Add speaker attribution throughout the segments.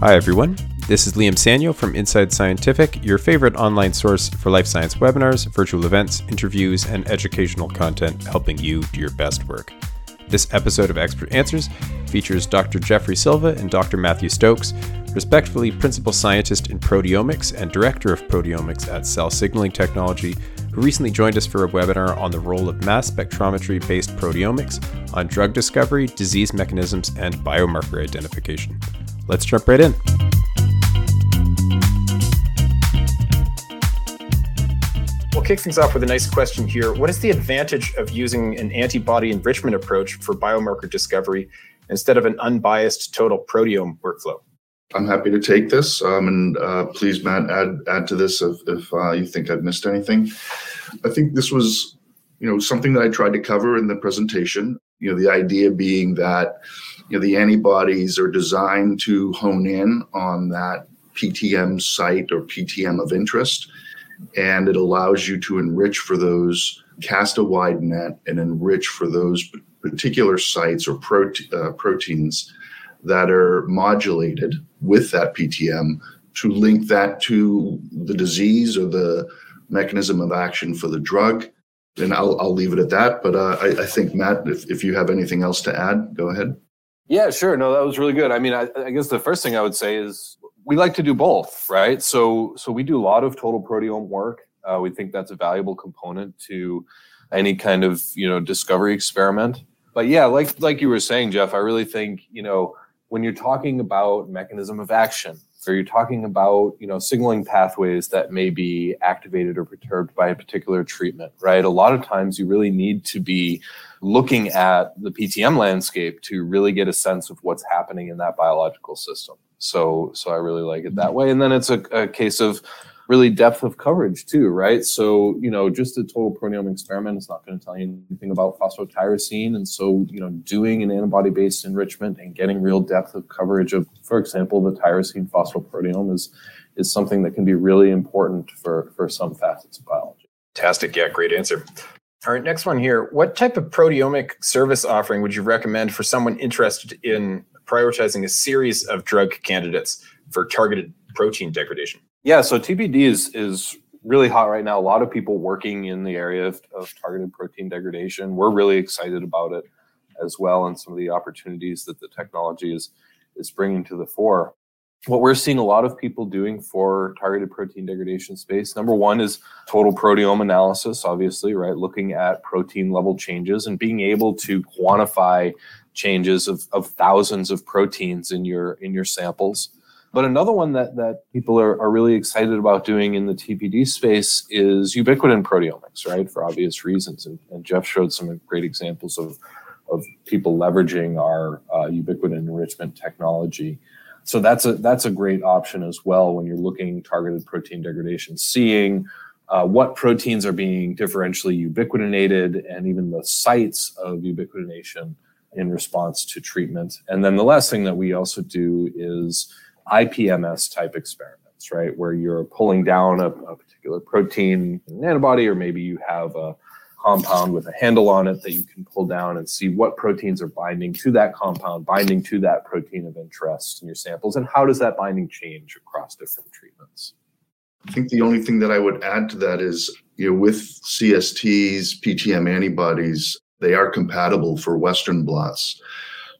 Speaker 1: Hi, everyone. This is Liam Sanyo from Inside Scientific, your favorite online source for life science webinars, virtual events, interviews, and educational content helping you do your best work. This episode of Expert Answers features Dr. Jeffrey Silva and Dr. Matthew Stokes, respectively principal scientist in proteomics and director of proteomics at Cell Signaling Technology, who recently joined us for a webinar on the role of mass spectrometry based proteomics on drug discovery, disease mechanisms, and biomarker identification. Let's jump right in.
Speaker 2: We'll kick things off with a nice question here. What is the advantage of using an antibody enrichment approach for biomarker discovery instead of an unbiased total proteome workflow?
Speaker 3: I'm happy to take this, um, and uh, please, Matt, add add to this if, if uh, you think I've missed anything. I think this was, you know, something that I tried to cover in the presentation. You know, the idea being that, you know, the antibodies are designed to hone in on that PTM site or PTM of interest, and it allows you to enrich for those, cast a wide net, and enrich for those particular sites or prote- uh, proteins that are modulated with that PTM to link that to the disease or the mechanism of action for the drug. And I'll, I'll leave it at that. But uh, I, I, think, Matt, if, if you have anything else to add, go ahead.
Speaker 4: Yeah, sure. No, that was really good. I mean, I, I guess the first thing I would say is we like to do both, right? So, so we do a lot of total proteome work. Uh, we think that's a valuable component to any kind of you know discovery experiment. But yeah, like like you were saying, Jeff, I really think you know when you're talking about mechanism of action or you're talking about you know signaling pathways that may be activated or perturbed by a particular treatment right? A lot of times you really need to be looking at the ptm landscape to really get a sense of what's happening in that biological system. So so i really like it that way. And then it's a, a case of really depth of coverage too, right? So, you know, just a total proteome experiment is not going to tell you anything about phosphotyrosine. And so, you know, doing an antibody based enrichment and getting real depth of coverage of, for example, the tyrosine phosphoproteome is, is something that can be really important for, for some facets of biology.
Speaker 2: Fantastic. Yeah, great answer. All right, next one here. What type of proteomic service offering would you recommend for someone interested in prioritizing a series of drug candidates for targeted protein degradation?
Speaker 4: Yeah, so TPD is is really hot right now. A lot of people working in the area of, of targeted protein degradation. We're really excited about it as well, and some of the opportunities that the technology is is bringing to the fore. What we're seeing a lot of people doing for targeted protein degradation space, number one is total proteome analysis, obviously, right? Looking at protein level changes and being able to quantify changes of, of thousands of proteins in your in your samples but another one that, that people are, are really excited about doing in the TPD space is ubiquitin proteomics, right? For obvious reasons. And, and Jeff showed some great examples of, of people leveraging our uh, ubiquitin enrichment technology. So that's a that's a great option as well when you're looking targeted protein degradation, seeing uh, what proteins are being differentially ubiquitinated and even the sites of ubiquitination in response to treatment. And then the last thing that we also do is IPMS type experiments, right? Where you're pulling down a, a particular protein an antibody, or maybe you have a compound with a handle on it that you can pull down and see what proteins are binding to that compound, binding to that protein of interest in your samples, and how does that binding change across different treatments.
Speaker 3: I think the only thing that I would add to that is, you know, with CSTs, PTM antibodies, they are compatible for Western blots.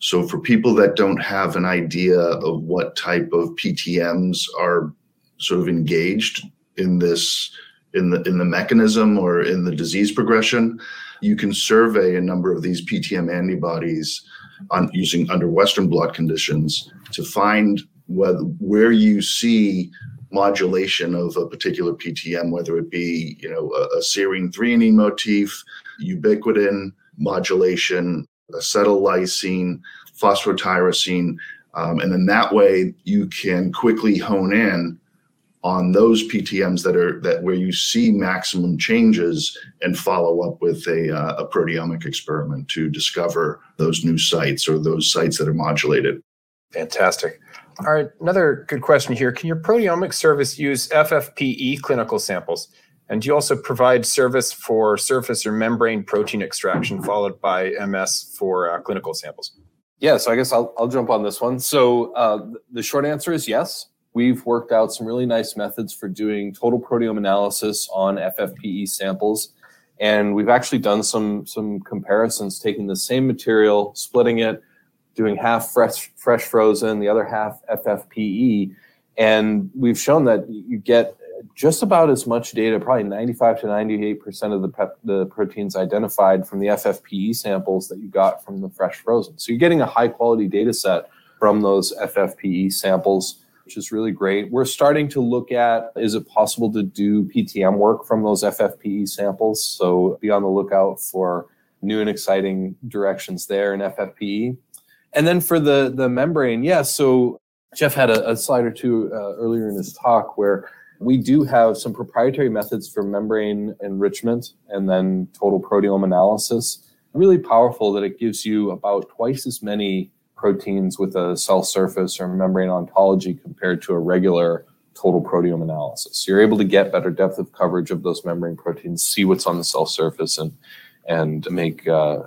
Speaker 3: So for people that don't have an idea of what type of PTMs are sort of engaged in this in the in the mechanism or in the disease progression, you can survey a number of these PTM antibodies on using under Western blot conditions to find whether where you see modulation of a particular PTM, whether it be you know a, a serine threonine motif, ubiquitin modulation, acetyl phosphotyrosine. Um, and then that way you can quickly hone in on those PTMs that are that where you see maximum changes and follow up with a, uh, a proteomic experiment to discover those new sites or those sites that are modulated.
Speaker 2: Fantastic. All right, another good question here. Can your proteomic service use FFPE clinical samples? And you also provide service for surface or membrane protein extraction, followed by MS for uh, clinical samples.
Speaker 4: Yeah, so I guess I'll, I'll jump on this one. So uh, the short answer is yes. We've worked out some really nice methods for doing total proteome analysis on FFPE samples. And we've actually done some, some comparisons, taking the same material, splitting it, doing half fresh, fresh frozen, the other half FFPE. And we've shown that you get just about as much data, probably 95 to 98% of the, pep, the proteins identified from the FFPE samples that you got from the fresh frozen. So you're getting a high quality data set from those FFPE samples, which is really great. We're starting to look at is it possible to do PTM work from those FFPE samples? So be on the lookout for new and exciting directions there in FFPE. And then for the, the membrane, yeah, so Jeff had a, a slide or two uh, earlier in his talk where we do have some proprietary methods for membrane enrichment and then total proteome analysis. Really powerful that it gives you about twice as many proteins with a cell surface or membrane ontology compared to a regular total proteome analysis. So you're able to get better depth of coverage of those membrane proteins, see what's on the cell surface, and and make uh,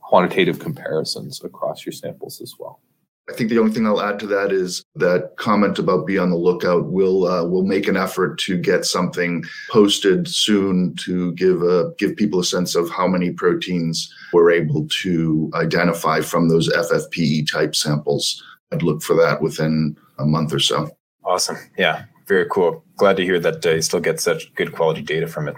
Speaker 4: quantitative comparisons across your samples as well.
Speaker 3: I think the only thing I'll add to that is that comment about be on the lookout. We'll uh, we'll make an effort to get something posted soon to give a give people a sense of how many proteins we're able to identify from those FFPE type samples. I'd look for that within a month or so.
Speaker 2: Awesome. Yeah, very cool. Glad to hear that uh, you still get such good quality data from it.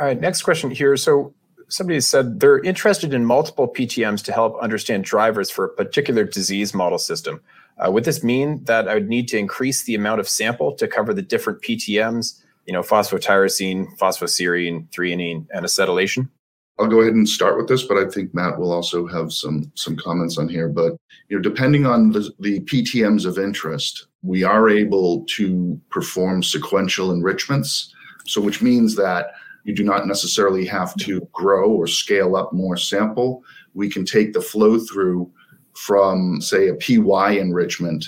Speaker 2: All right, next question here. So somebody said they're interested in multiple PTMs to help understand drivers for a particular disease model system. Uh, would this mean that I would need to increase the amount of sample to cover the different PTMs, you know, phosphotyrosine, phosphoserine, threonine, and acetylation?
Speaker 3: I'll go ahead and start with this, but I think Matt will also have some some comments on here. But you know, depending on the, the PTMs of interest, we are able to perform sequential enrichments. So, which means that you do not necessarily have to grow or scale up more sample. We can take the flow through from, say, a PY enrichment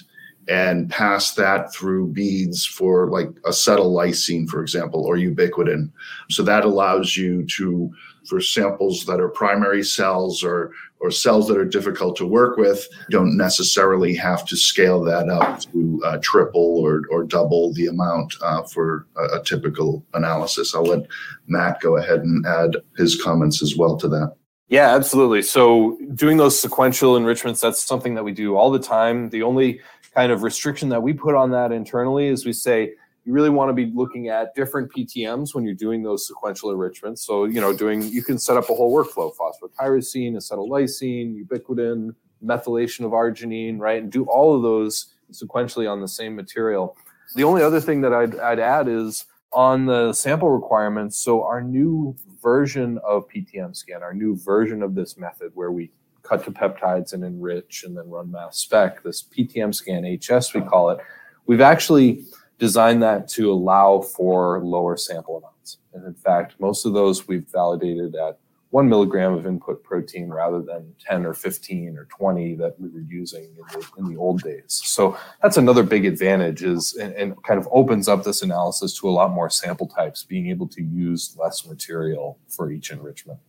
Speaker 3: and pass that through beads for like acetyl lysine, for example, or ubiquitin. So that allows you to, for samples that are primary cells or or cells that are difficult to work with, don't necessarily have to scale that up to uh, triple or, or double the amount uh, for a, a typical analysis. I'll let Matt go ahead and add his comments as well to that.
Speaker 4: Yeah, absolutely. So doing those sequential enrichments, that's something that we do all the time. The only kind of restriction that we put on that internally is we say you really want to be looking at different PTMs when you're doing those sequential enrichments. So, you know, doing you can set up a whole workflow: phosphotyrosine, acetylysine, ubiquitin, methylation of arginine, right? And do all of those sequentially on the same material. The only other thing that I'd, I'd add is on the sample requirements. So our new version of PTM scan, our new version of this method where we cut to peptides and enrich and then run mass spec, this PTM scan HS, we call it, we've actually designed that to allow for lower sample amounts. And in fact, most of those we've validated at one milligram of input protein rather than 10 or 15 or 20 that we were using in the, in the old days. So that's another big advantage is and, and, kind of opens up this analysis to a lot more sample types, being able to use less material for each enrichment.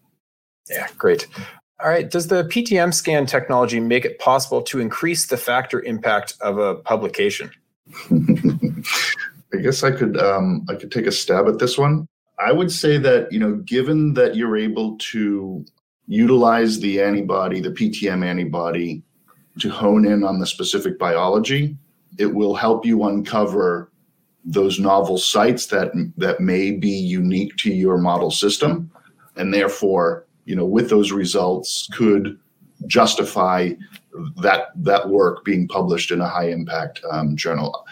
Speaker 2: Yeah, great. All right. Does the PTM scan technology make it possible to increase the factor impact of a publication?
Speaker 3: I guess I could um, I could take a stab at this one. I would say that you know, given that you're able to utilize the antibody, the PTM antibody, to hone in on the specific biology, it will help you uncover those novel sites that that may be unique to your model system, and therefore you know, with those results could justify that that work being published in a high impact um, journal.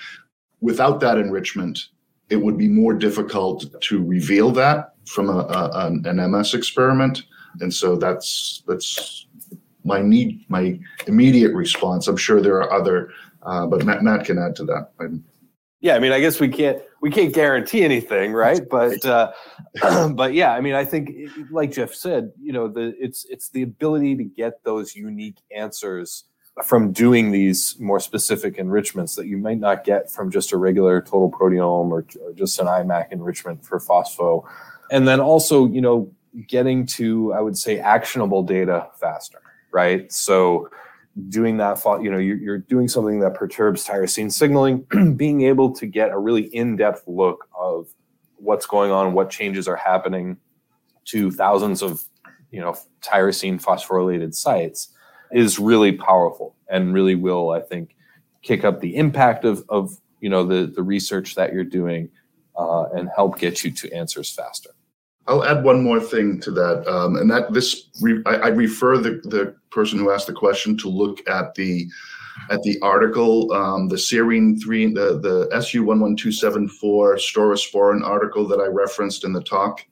Speaker 3: Without that enrichment, it would be more difficult to reveal that from a, a, an MS experiment, and so that's that's my need my immediate response. I'm sure there are other, uh, but Matt, Matt can add to that. I'm,
Speaker 4: yeah, I mean, I guess we can't we can't guarantee anything, right? But uh, but yeah, I mean, I think, like Jeff said, you know, the it's it's the ability to get those unique answers from doing these more specific enrichments that you might not get from just a regular total proteome or, or just an IMAC enrichment for phospho, and then also, you know, getting to I would say actionable data faster, right? So doing that, you know, you're, you're doing something that perturbs tyrosine signaling, being able to get a really in-depth look of what's going on, what changes are happening to thousands of, you know, tyrosine phosphorylated sites is really powerful and really will, I think, kick up the impact of, of you know, the, the research that you're doing uh, and help get you to answers faster.
Speaker 3: I'll add one more thing to that, um, and that this re- I, I, refer the, the person who asked the question to look at the at the article, um, the serine three, the the SU one one two seven four staurosporine article that I referenced in the talk.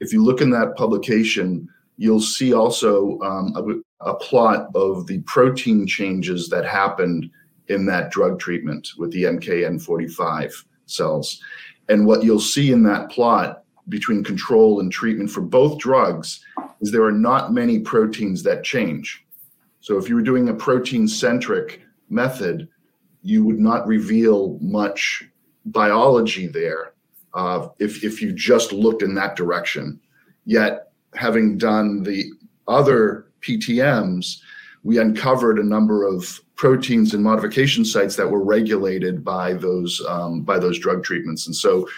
Speaker 3: If you look in that publication, you'll see also um, a, a plot of the protein changes that happened in that drug treatment with the MKN45 cells. And what you'll see in that plot between control and treatment for both drugs is there are not many proteins that change. So if you were doing a protein centric method, you would not reveal much biology there uh, if, if you just looked in that direction. Yet, having done the other PTMs, we uncovered a number of proteins and modification sites that were regulated by those um, by those drug treatments. And so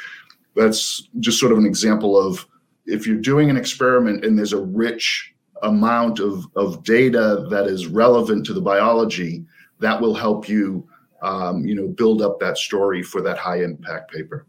Speaker 3: that's just sort of an example of if you're doing an experiment and there's a rich amount of, of data that is relevant to the biology, that will help you, um, you know, build up that story for that high impact paper.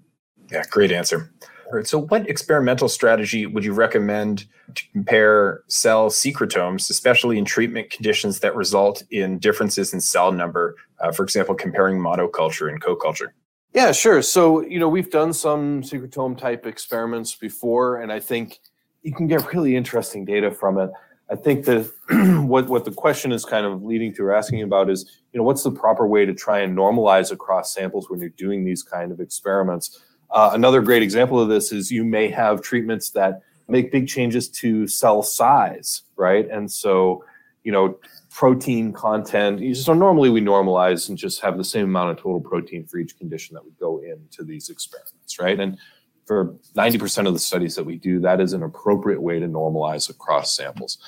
Speaker 2: Yeah, great answer. All right, so what experimental strategy would you recommend to compare cell secretomes, especially in treatment conditions that result in differences in cell number? Uh, for example, comparing monoculture and co-culture.
Speaker 4: Yeah, sure. So, you know, we've done some secretome type experiments before, and I think you can get really interesting data from it. I think that what, what the question is kind of leading to or asking about is, you know, what's the proper way to try and normalize across samples when you're doing these kind of experiments? Uh, another great example of this is you may have treatments that make big changes to cell size, right? And so, you know, protein content. So normally we normalize and just have the same amount of total protein for each condition that would go into these experiments, right? And for 90% of the studies that we do, that is an appropriate way to normalize across samples.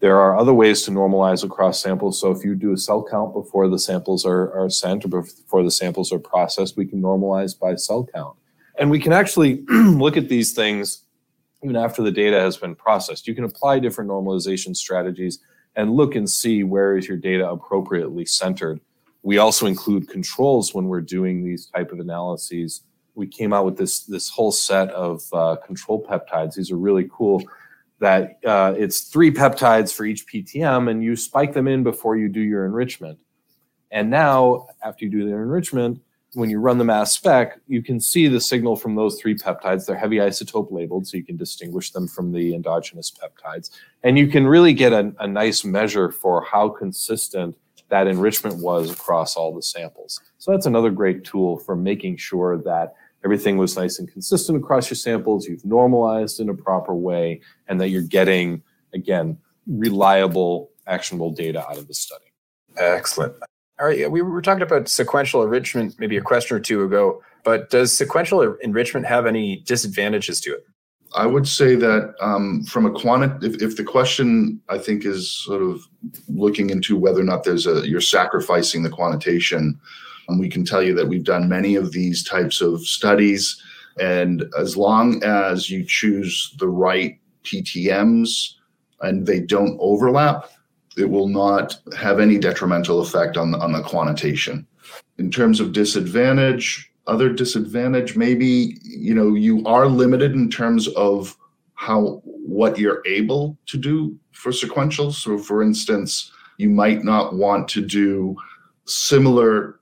Speaker 4: There are other ways to normalize across samples. So if you do a cell count before the samples are, are sent or before the samples are processed, we can normalize by cell count. And we can actually look at these things even after the data has been processed. You can apply different normalization strategies and look and see where is your data appropriately centered. We also include controls when we're doing these type of analyses. We came out with this this whole set of uh, control peptides. These are really cool. That uh, it's three peptides for each PTM, and you spike them in before you do your enrichment. And now, after you do the enrichment, when you run the mass spec, you can see the signal from those three peptides. They're heavy isotope labeled, so you can distinguish them from the endogenous peptides. And you can really get a, a nice measure for how consistent that enrichment was across all the samples. So that's another great tool for making sure that everything was nice and consistent across your samples, you've normalized in a proper way, and that you're getting, again, reliable, actionable data out of the study.
Speaker 2: Excellent. We were talking about sequential enrichment maybe a question or two ago, but does sequential enrichment have any disadvantages to it?
Speaker 3: I would say that um, from a quanti, if, if the question I think is sort of looking into whether or not there's a you're sacrificing the quantitation, and we can tell you that we've done many of these types of studies, and as long as you choose the right PTMs and they don't overlap, it will not have any detrimental effect on the, on the quantitation. In terms of disadvantage, other disadvantage, maybe you know you are limited in terms of how what you're able to do for sequentials. So, for instance, you might not want to do similar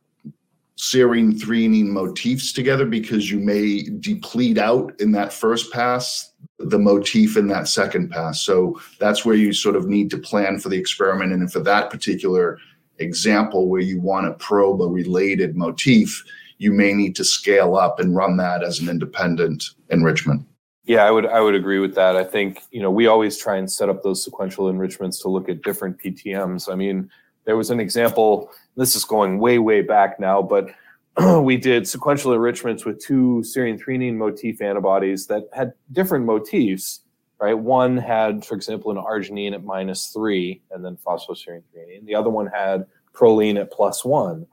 Speaker 3: serine threonine motifs together because you may deplete out in that first pass the motif in that second pass. So that's where you sort of need to plan for the experiment. And for that particular example where you want to probe a related motif, you may need to scale up and run that as an independent enrichment.
Speaker 4: Yeah, I would I would agree with that. I think, you know, we always try and set up those sequential enrichments to look at different PTMs. I mean, there was an example, this is going way, way back now, but we did sequential enrichments with two serine threonine motif antibodies that had different motifs, right? One had, for example, an arginine at minus three and then phosphoserine threonine. The other one had proline at plus one.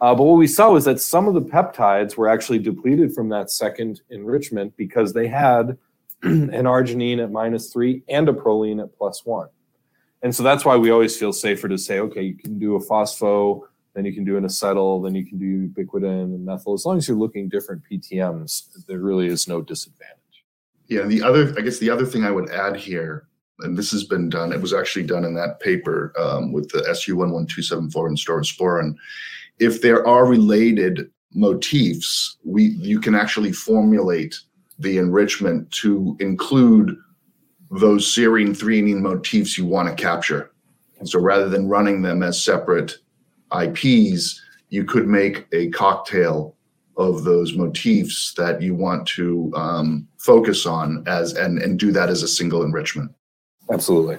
Speaker 4: Uh, but what we saw was that some of the peptides were actually depleted from that second enrichment because they had an arginine at minus three and a proline at plus one. And so that's why we always feel safer to say, okay, you can do a phospho, then you can do an acetyl, then you can do ubiquitin and methyl. As long as you're looking different PTMs, there really is no disadvantage.
Speaker 3: Yeah, and the other, I guess, the other thing I would add here, and this has been done, it was actually done in that paper um, with the SU11274 and staurosporine. If there are related motifs, we you can actually formulate the enrichment to include those serine threonine motifs you want to capture. And so rather than running them as separate IPs, you could make a cocktail of those motifs that you want to um, focus on as and, and do that as a single enrichment.
Speaker 4: Absolutely.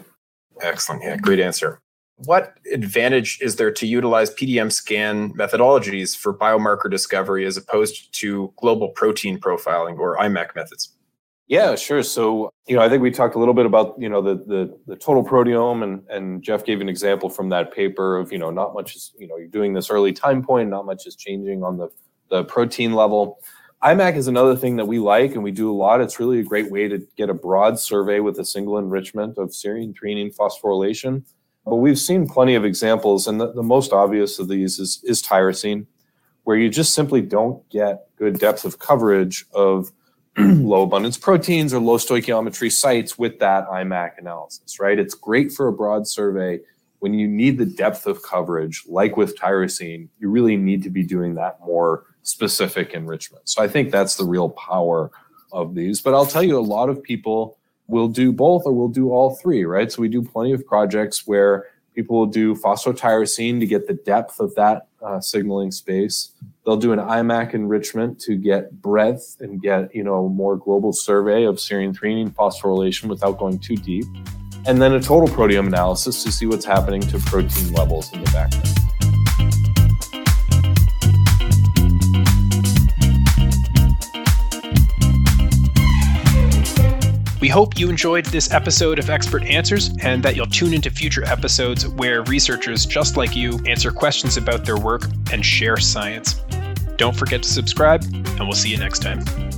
Speaker 2: Excellent. Yeah, great answer. What advantage is there to utilize PTM scan methodologies for biomarker discovery as opposed to global protein profiling or IMAC methods?
Speaker 4: Yeah, sure. So, you know, I think we talked a little bit about, you know, the the, the total proteome and and Jeff gave an example from that paper of, you know, not much is, you know, you're doing this early time point, not much is changing on the the protein level. IMAC is another thing that we like and we do a lot. It's really a great way to get a broad survey with a single enrichment of serine, threonine, phosphorylation. But we've seen plenty of examples, and the, the most obvious of these is, is tyrosine, where you just simply don't get good depth of coverage of low abundance proteins or low stoichiometry sites with that IMAC analysis, right? It's great for a broad survey. When you need the depth of coverage, like with tyrosine, you really need to be doing that more specific enrichment. So I think that's the real power of these. But I'll tell you, a lot of people will do both or will do all three, right? So we do plenty of projects where people will do phosphotyrosine to get the depth of that uh, signaling space. They'll do an IMAC enrichment to get breadth and get you know more global survey of serine threonine phosphorylation without going too deep, and then a total proteome analysis to see what's happening to protein levels in the background.
Speaker 1: We hope you enjoyed this episode of Expert Answers and that you'll tune into future episodes where researchers just like you answer questions about their work and share science. Don't forget to subscribe, and we'll see you next time.